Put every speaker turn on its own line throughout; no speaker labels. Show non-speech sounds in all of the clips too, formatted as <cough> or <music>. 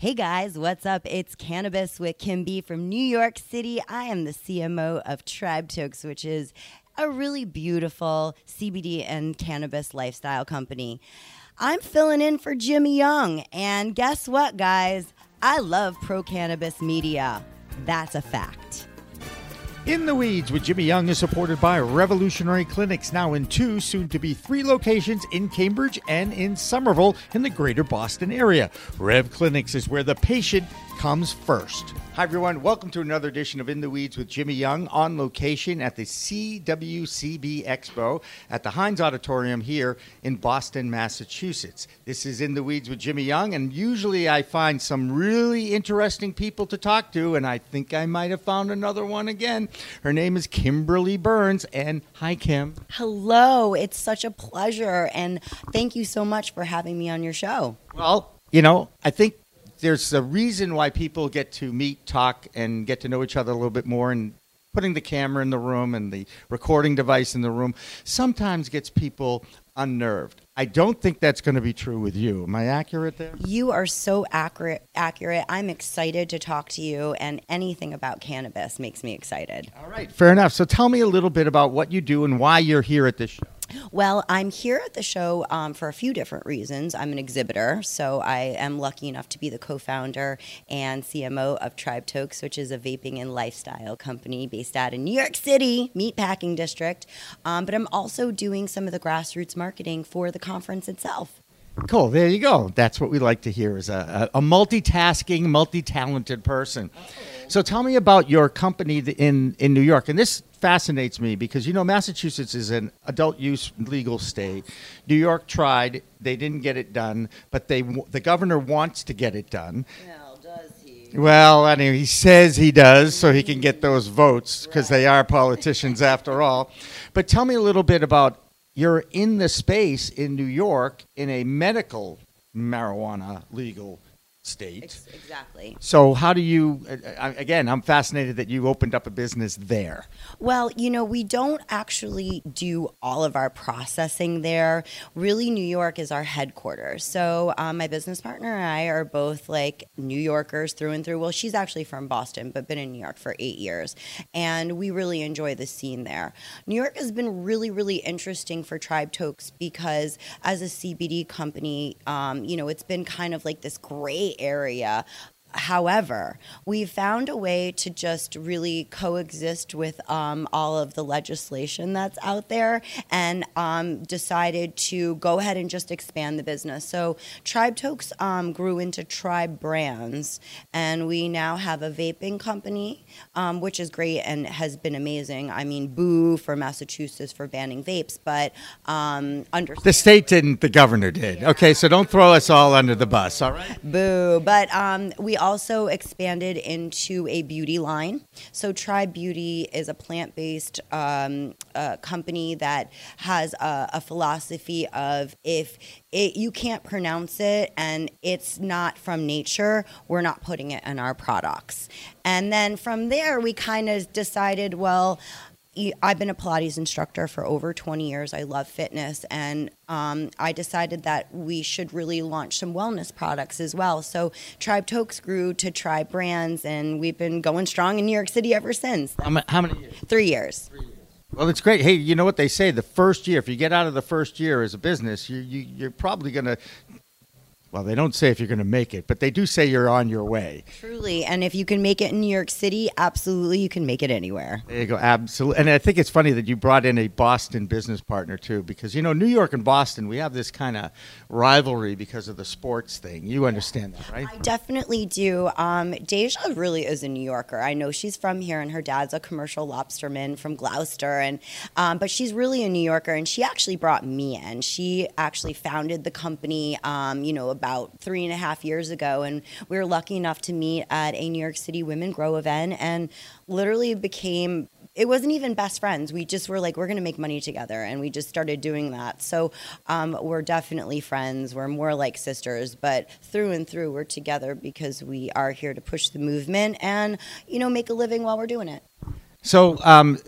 Hey guys, what's up? It's Cannabis with Kim B from New York City. I am the CMO of Tribe Tokes, which is a really beautiful CBD and cannabis lifestyle company. I'm filling in for Jimmy Young, and guess what, guys? I love pro cannabis media. That's a fact.
In the Weeds with Jimmy Young is supported by Revolutionary Clinics, now in two, soon to be three locations in Cambridge and in Somerville in the greater Boston area. Rev Clinics is where the patient comes first. Hi, everyone. Welcome to another edition of In the Weeds with Jimmy Young on location at the CWCB Expo at the Hynes Auditorium here in Boston, Massachusetts. This is In the Weeds with Jimmy Young, and usually I find some really interesting people to talk to, and I think I might have found another one again. Her name is Kymberly Burns, and hi, Kim.
Hello, it's such a pleasure, and thank you so much for having me on your show.
Well, you know, I think there's a reason why people get to meet, talk, and get to know each other a little bit more. And putting the camera in the room and the recording device in the room sometimes gets people unnerved. I don't think that's going to be true with you. Am I accurate there?
You are so accurate. Accurate. I'm excited to talk to you, and anything about cannabis makes me excited.
All right, fair enough. So tell me a little bit about what you do and why you're here at this show.
Well, I'm here at the show um, for a few different reasons. I'm an exhibitor, so I am lucky enough to be the co founder and CMO of Tribe Tokes, which is a vaping and lifestyle company based out in New York City, meatpacking district. Um, but I'm also doing some of the grassroots marketing for the conference itself.
Cool. There you go. That's what we like to hear is a, a, a multitasking, multi-talented person. So tell me about your company in in New York. And this fascinates me because you know Massachusetts is an adult use legal state. New York tried; they didn't get it done, but they the governor wants to get it done.
Well, does he?
Well, anyway, he says he does, so he can get those votes because they are politicians <laughs> after all. But tell me a little bit about you're in the space in New York in a medical marijuana legal state.
Ex- exactly.
So how do you? uh, uh, Again, I'm fascinated that you opened up a business there.
Well, you know, we don't actually do all of our processing there. Really, New York is our headquarters. So, um, my business partner and I are both like New Yorkers through and through. Well, she's actually from Boston, but been in New York for eight years. And we really enjoy the scene there. New York has been really, really interesting for Tribe Tokes because as a CBD company, um, you know, it's been kind of like this gray area. However, we found a way to just really coexist with um, all of the legislation that's out there and um, decided to go ahead and just expand the business. So, Tribe Tokes um, grew into Tribe Brands, and we now have a vaping company, um, which is great and has been amazing. I mean, boo for Massachusetts for banning vapes, but um, under
The state didn't, the governor did. Okay, so don't throw us all under the bus, all right?
Boo. But um, we also expanded into a beauty line. So, Tribe Beauty is a plant based um, uh, company that has a, a philosophy of if it, you can't pronounce it and it's not from nature, we're not putting it in our products. And then from there, we kind of decided, well, I've been a Pilates instructor for over 20 years. I love fitness, and um, I decided that we should really launch some wellness products as well. So Tribe Tokes grew to Tribe Brands, and we've been going strong in New York City ever since.
How ma- how many years?
Three years.
Well, it's great. Hey, you know what they say? The first year, if you get out of the first year as a business, you, you, you're probably going to, well, they don't say if you're going to make it, but they do say you're on your way.
Truly. And if you can make it in New York City, absolutely you can make it anywhere.
There you go. Absolutely. And I think it's funny that you brought in a Boston business partner, too, because, you know, New York and Boston, we have this kind of rivalry because of the sports thing. You understand that, right?
I definitely do. Um, Deja really is a New Yorker. I know she's from here, and her dad's a commercial lobsterman from Gloucester, and um, but she's really a New Yorker. And she actually brought me in. She actually founded the company, um, you know, about three and a half years ago, and we were lucky enough to meet at a New York City Women Grow event, and literally became it wasn't even best friends. We just were like, we're going to make money together. And we just started doing that. So um, we're definitely friends. We're more like sisters. But through and through, we're together because we are here to push the movement and, you know, make a living while we're doing it.
So, um,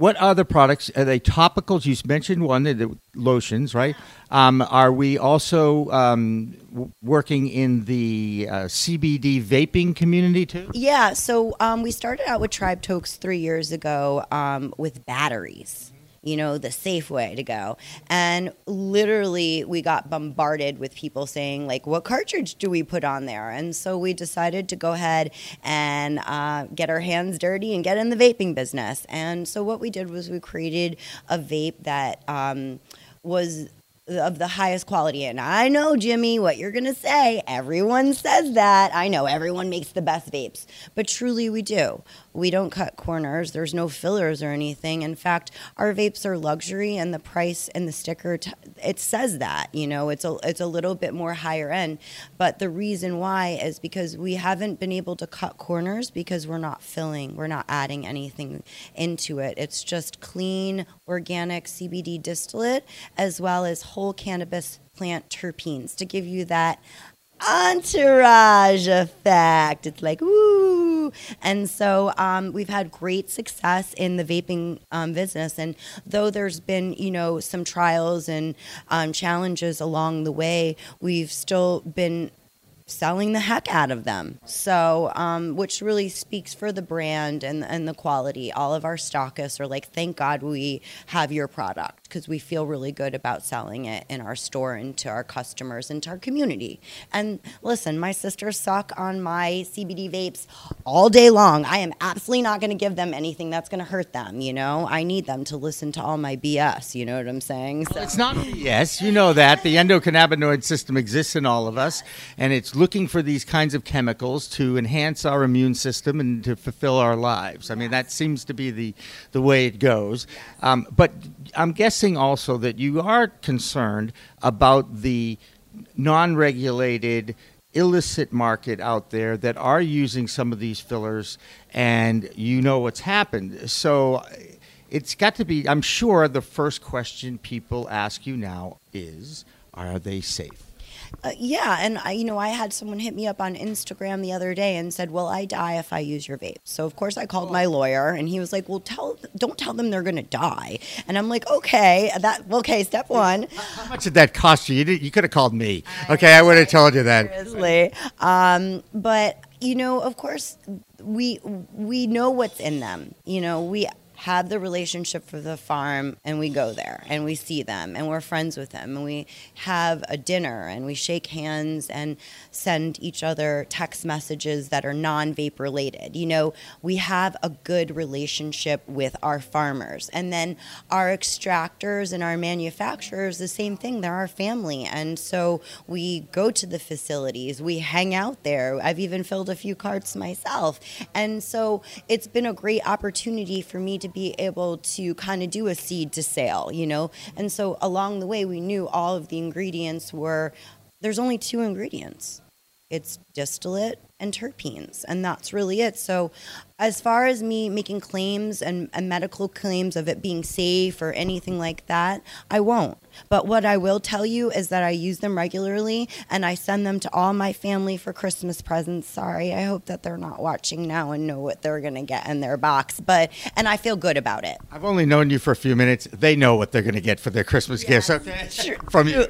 What other products are they? Topicals? You mentioned one, the lotions, right? Um, are we also um, working in the uh, CBD vaping community too?
Yeah, so um, we started out with Tribe Tokes three years ago um, with batteries you know, the safe way to go. And literally, we got bombarded with people saying, like, what cartridge do we put on there? And so we decided to go ahead and uh, get our hands dirty and get in the vaping business. And so what we did was we created a vape that um, was of the highest quality. And I know, Jimmy, what you're going to say. Everyone says that. I know everyone makes the best vapes, but truly we do. We don't cut corners. There's no fillers or anything. In fact, our vapes are luxury, and the price and the sticker t- it says that. You know, it's a it's a little bit more higher end. But the reason why is because we haven't been able to cut corners because we're not filling, we're not adding anything into it. It's just clean, organic CBD distillate as well as whole cannabis plant terpenes to give you that entourage effect. It's like, ooh. And so um, we've had great success in the vaping um, business. And though there's been, you know, some trials and um, challenges along the way, we've still been selling the heck out of them. So, um, which really speaks for the brand and, and the quality. All of our stockists are like, thank God we have your product because we feel really good about selling it in our store and to our customers and to our community. And listen, my sisters suck on my CBD vapes all day long. I am absolutely not going to give them anything that's going to hurt them. You know, I need them to listen to all my BS. You know what I'm saying?
So. Well, it's not BS. You know that the endocannabinoid system exists in all of us, and it's looking for these kinds of chemicals to enhance our immune system and to fulfill our lives. I mean, that seems to be the, the way it goes. Um, but I'm guessing also that you are concerned about the non regulated illicit market out there that are using some of these fillers and you know what's happened. So it's got to be, I'm sure the first question people ask you now is are they safe?
Uh, yeah, and I, you know, I had someone hit me up on Instagram the other day and said, "Well, I die if I use your vape." So of course I called my lawyer, and he was like, "Well, tell, don't tell them they're going to die." And I'm like, "Okay, that okay." Step one.
How much did that cost you? You, did, you could have called me. Okay, I would have told you that.
Seriously, um, but you know, of course, we we know what's in them. You know, we have the relationship for the farm and we go there and we see them and we're friends with them and we have a dinner and we shake hands and send each other text messages that are non-vape related. You know we have a good relationship with our farmers. And then our extractors and our manufacturers the same thing they're our family. And so we go to the facilities we hang out there. I've even filled a few carts myself. And so it's been a great opportunity for me to be able to kind of do a seed to sale, you know? And so along the way, we knew all of the ingredients were there's only two ingredients it's distillate and terpenes, and that's really it. So, as far as me making claims and, and, medical claims of it being safe or anything like that, I won't. But what I will tell you is that I use them regularly and I send them to all my family for Christmas presents. Sorry, I hope that they're not watching now and know what they're going to get in their box. But, and I feel good about it.
I've only known you for a few minutes. They know what they're going to get for their Christmas yes. gifts. Okay. <laughs>
True, From you.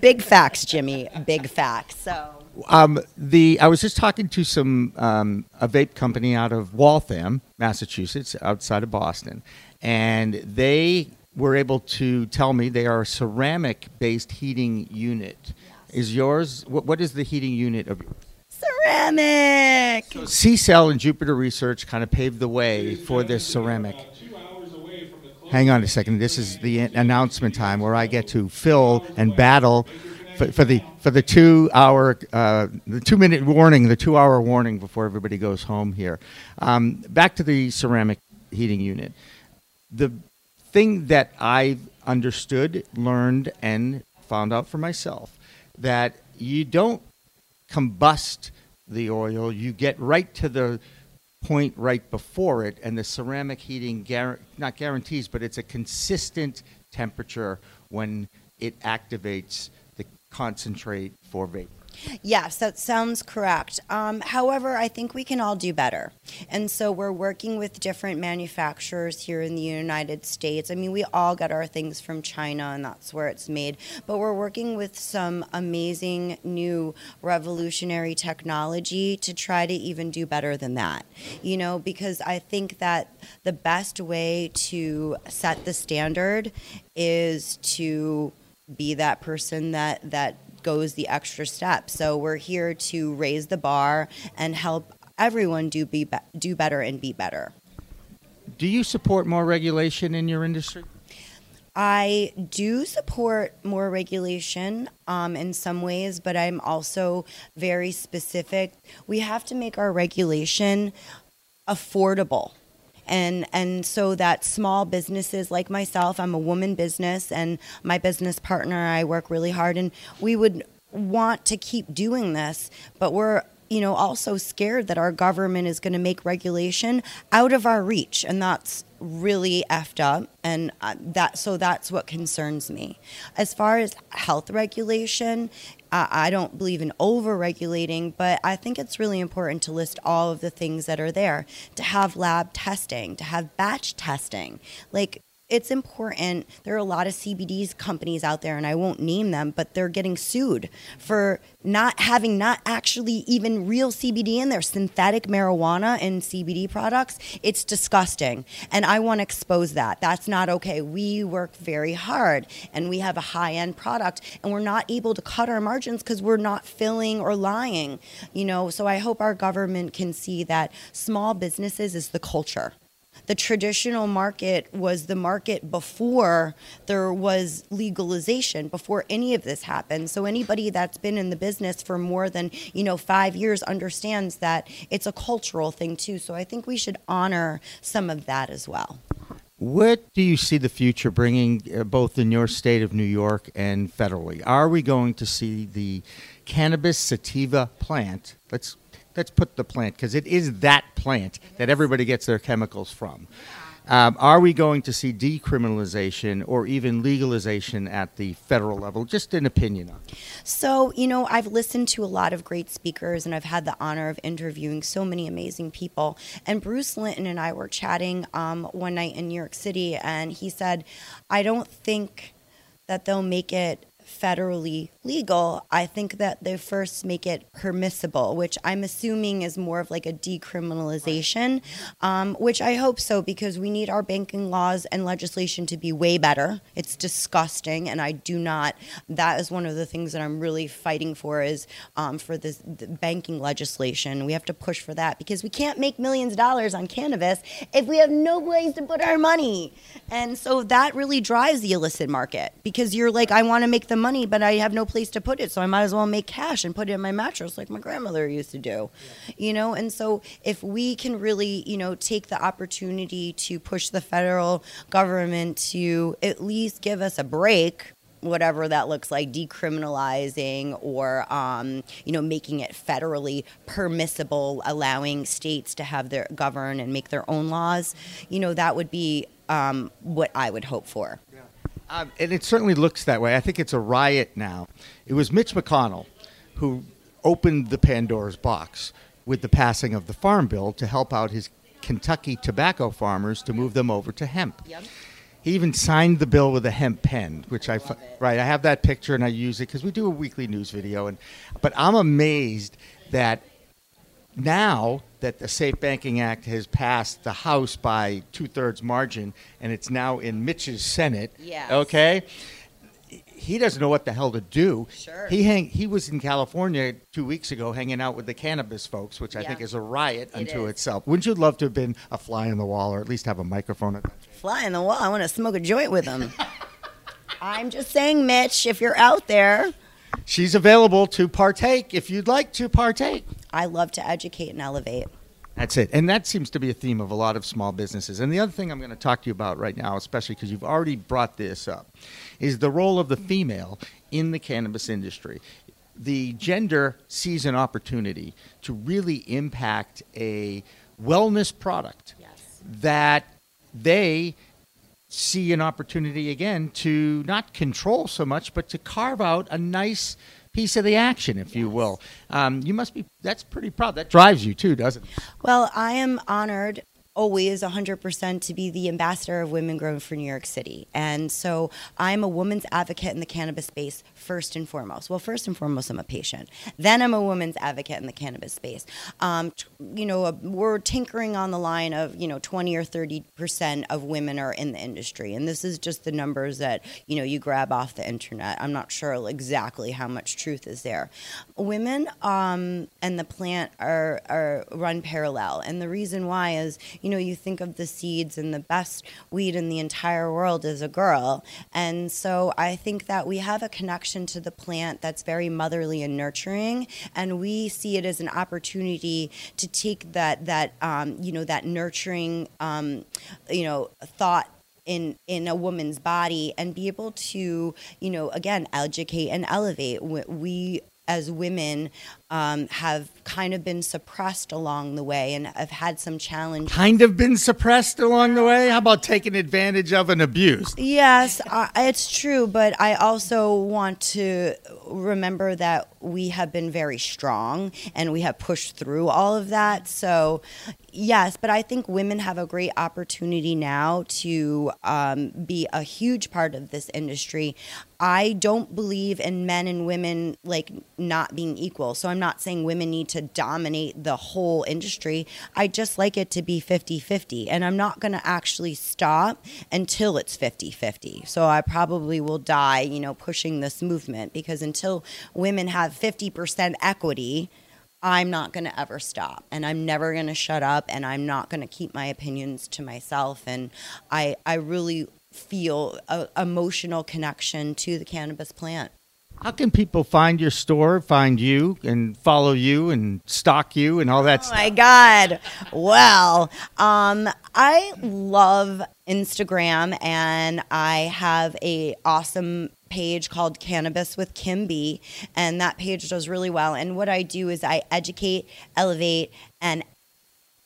Big facts, Jimmy. Big facts. So.
Um, the I was just talking to some um, a vape company out of Waltham, Massachusetts, outside of Boston, and they were able to tell me they are a ceramic-based heating unit. Yes. Is yours? What, what is the heating unit of yours?
Ceramic.
So CCELL and Jupiter Research kind of paved the way for this ceramic. Hang on a second. This is the announcement time where I get to fill and battle for, for the for the two hour uh, the two minute warning, the two hour warning before everybody goes home here. Um, back to the ceramic heating unit. The thing that I've understood, learned, and found out for myself that you don't combust the oil; you get right to the point right before it, and the ceramic heating gar- not guarantees, but it's a consistent temperature when it activates concentrate for vapor.
Yes, that sounds correct. Um, however, I think we can all do better. And so we're working with different manufacturers here in the United States. I mean, we all get our things from China, and that's where it's made. But we're working with some amazing new revolutionary technology to try to even do better than that. You know, because I think that the best way to set the standard is to be that person that that goes the extra step. So we're here to raise the bar and help everyone do be, be do better and be better.
Do you support more regulation in your industry?
I do support more regulation um, in some ways, but I'm also very specific. We have to make our regulation affordable and and so that small businesses like myself i'm a woman business and my business partner i work really hard and we would want to keep doing this but we're you know also scared that our government is going to make regulation out of our reach and that's really effed up and uh, that so that's what concerns me. As far as health regulation I, don't believe in over regulating, but I think it's really important to list all of the things that are there to have lab testing, to have batch testing. Like, it's important. There are a lot of CBDs companies out there, and I won't name them, but they're getting sued for not having not actually even real CBD in there, synthetic marijuana and CBD products. It's disgusting, and I want to expose that. That's not okay. We work very hard, and we have a high end product, and we're not able to cut our margins because we're not filling or lying. You know, so I hope our government can see that small businesses is the culture the traditional market was the market before there was legalization, before any of this happened. So anybody that's been in the business for more than, you know, 5 years understands that it's a cultural thing too. So I think we should honor some of that as well.
What do you see the future bringing, uh, both in your state of New York and federally? Are we going to see the cannabis sativa plant? Let's let's put the plant because it is that plant that everybody gets their chemicals from. Um, are we going to see decriminalization or even legalization at the federal level? Just an opinion on.
So, you know, I've listened to a lot of great speakers and I've had the honor of interviewing so many amazing people. And Bruce Linton and I were chatting um, one night in New York City, and he said, I don't think that they'll make it federally legal, I think that they first make it permissible, which I'm assuming is more of like a decriminalization, um, which I hope so because we need our banking laws and legislation to be way better. It's disgusting, and I do not. That is one of the things that I'm really fighting for is um, for this the banking legislation. We have to push for that because we can't make millions of dollars on cannabis if we have no place to put our money, and so that really drives the illicit market because you're like, I want to make the money, but I have no place to put it, so I might as well make cash and put it in my mattress like my grandmother used to do. Yeah. You know, and so if we can really, you know, take the opportunity to push the federal government to at least give us a break whatever that looks like, decriminalizing or um, you know making it federally permissible, allowing states to have their govern and make their own laws. You know that would be um, what I would hope for.
And it certainly looks that way. I think it's a riot now. It was Mitch McConnell who opened the Pandora's box with the passing of the Farm Bill to help out his Kentucky tobacco farmers to move them over to hemp. Yep. He even signed the bill with a hemp pen, which I, I right. I have that picture and I use it because we do a weekly news video. And but I'm amazed that now that the Safe Banking Act has passed the House by two thirds margin and it's now in Mitch's Senate.
Yes.
Okay. He doesn't know what the hell to do.
Sure.
He hang, he was in California two weeks ago hanging out with the cannabis folks, which I think is a riot
it
unto
is.
itself. Wouldn't you love to have been a fly on the wall or at least have a microphone? At
fly on the wall. I want to smoke a joint with him. <laughs> I'm just saying, Mitch, if you're out there,
She's available to partake if you'd like to partake.
I love to educate and elevate.
That's it. And that seems to be a theme of a lot of small businesses. And the other thing I'm going to talk to you about right now, especially because you've already brought this up, is the role of the female in the cannabis industry. The gender sees an opportunity to really impact a wellness product
yes.
that they see an opportunity again to not control so much, but to carve out a nice piece of the action, if you will. Um, you must be. That's pretty proud. That drives you too, doesn't it?
Well, I am honored always 100% to be the ambassador of Women Grow for New York City. And so I'm a woman's advocate in the cannabis space first and foremost. Well, first and foremost, I'm a patient. Then I'm a woman's advocate in the cannabis space. Um, you know, we're tinkering on the line of, you know, 20 or 30% of women are in the industry. And this is just the numbers that, you know, you grab off the internet. I'm not sure exactly how much truth is there. Women um, and the plant are, are run parallel. And the reason why is, you know, you think of the seeds and the best weed in the entire world is a girl. And so I think that we have a connection to the plant that's very motherly and nurturing. And we see it as an opportunity to take that, that um, you know, that nurturing, um, you know, thought in in a woman's body and be able to you know again educate and elevate we as women um, have kind of been suppressed along the way and have had some challenges.
Kind of been suppressed along the way? How about taking advantage of and abused?
Yes, uh, it's true, but I also want to remember that we have been very strong and we have pushed through all of that. So, yes, but I think women have a great opportunity now to um, be a huge part of this industry. I don't believe in men and women like not being equal. So I'm not saying women need to dominate the whole industry. I just like it to be 50 50. And I'm not going to actually stop until it's 50 50. So I probably will die, you know, pushing this movement because until women have 50% equity, I'm not going to ever stop and I'm never going to shut up and I'm not going to keep my opinions to myself. And I, I really feel a emotional connection to the cannabis plant.
How can people find your store, find you, and follow you, and stalk you, and all that
oh
stuff?
my God. Well, um, I love Instagram, and I have a awesome page called Cannabis with Kimby, and that page does really well. And what I do is I educate, elevate, and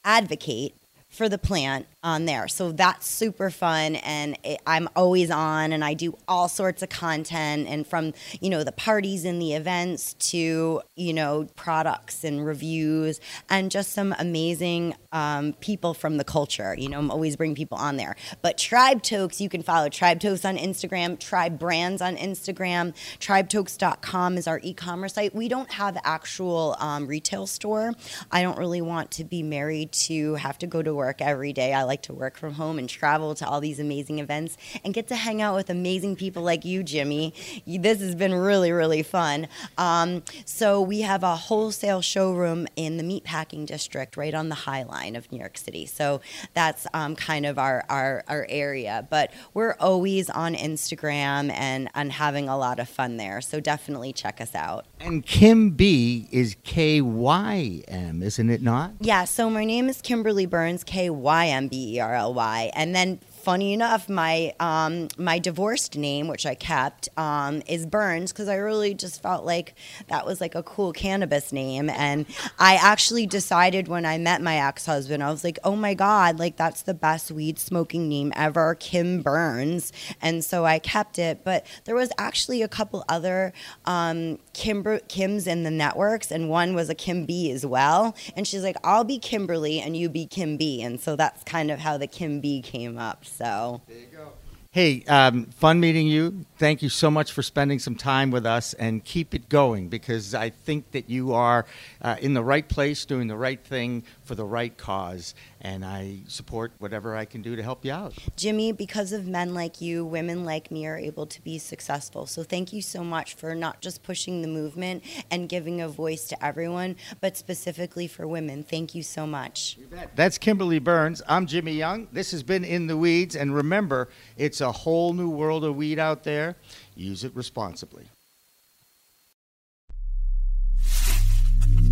advocate for the plant on there. So that's super fun. And it, I'm always on and I do all sorts of content and from, you know, the parties and the events to, you know, products and reviews and just some amazing um, people from the culture. You know, I'm always bring people on there. But Tribe Tokes, you can follow Tribe Tokes on Instagram, Tribe Brands on Instagram. TribeTokes.com is our e commerce site. We don't have actual um, retail store. I don't really want to be married to have to go to work every day. I like to work from home and travel to all these amazing events and get to hang out with amazing people like you, Jimmy. This has been really, really fun. Um, so we have a wholesale showroom in the meatpacking district right on the High Line of New York City. So that's um, kind of our, our, our area. But we're always on Instagram and, and having a lot of fun there. So definitely check us out.
And Kim B is K Y M, isn't it not?
Yeah, so my name is Kymberly Burns, K Y M B E R L Y. And then funny enough, my um, my divorced name, which I kept, um, is Burns because I really just felt like that was like a cool cannabis name. And I actually decided when I met my ex husband, I was like, oh my god, like that's the best weed smoking name ever, Kim Burns. And so I kept it. But there was actually a couple other um, Kimber- Kims in the networks, and one was a Kim B as well. And she's like, I'll be Kimberly and you be Kim B. And so that's kind of how the Kim B came up. So
there you go. Hey, um, fun meeting you. Thank you so much for spending some time with us and keep it going because I think that you are uh, in the right place, doing the right thing for the right cause. And I support whatever I can do to help you out.
Jimmy, because of men like you, women like me are able to be successful. So thank you so much for not just pushing the movement and giving a voice to everyone, but specifically for women. Thank you so much.
That's Kymberly Burns. I'm Jimmy Young. This has been In the Weeds. And remember, it's a whole new world of weed out there. Use it responsibly.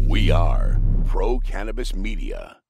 We are Pro Cannabis Media.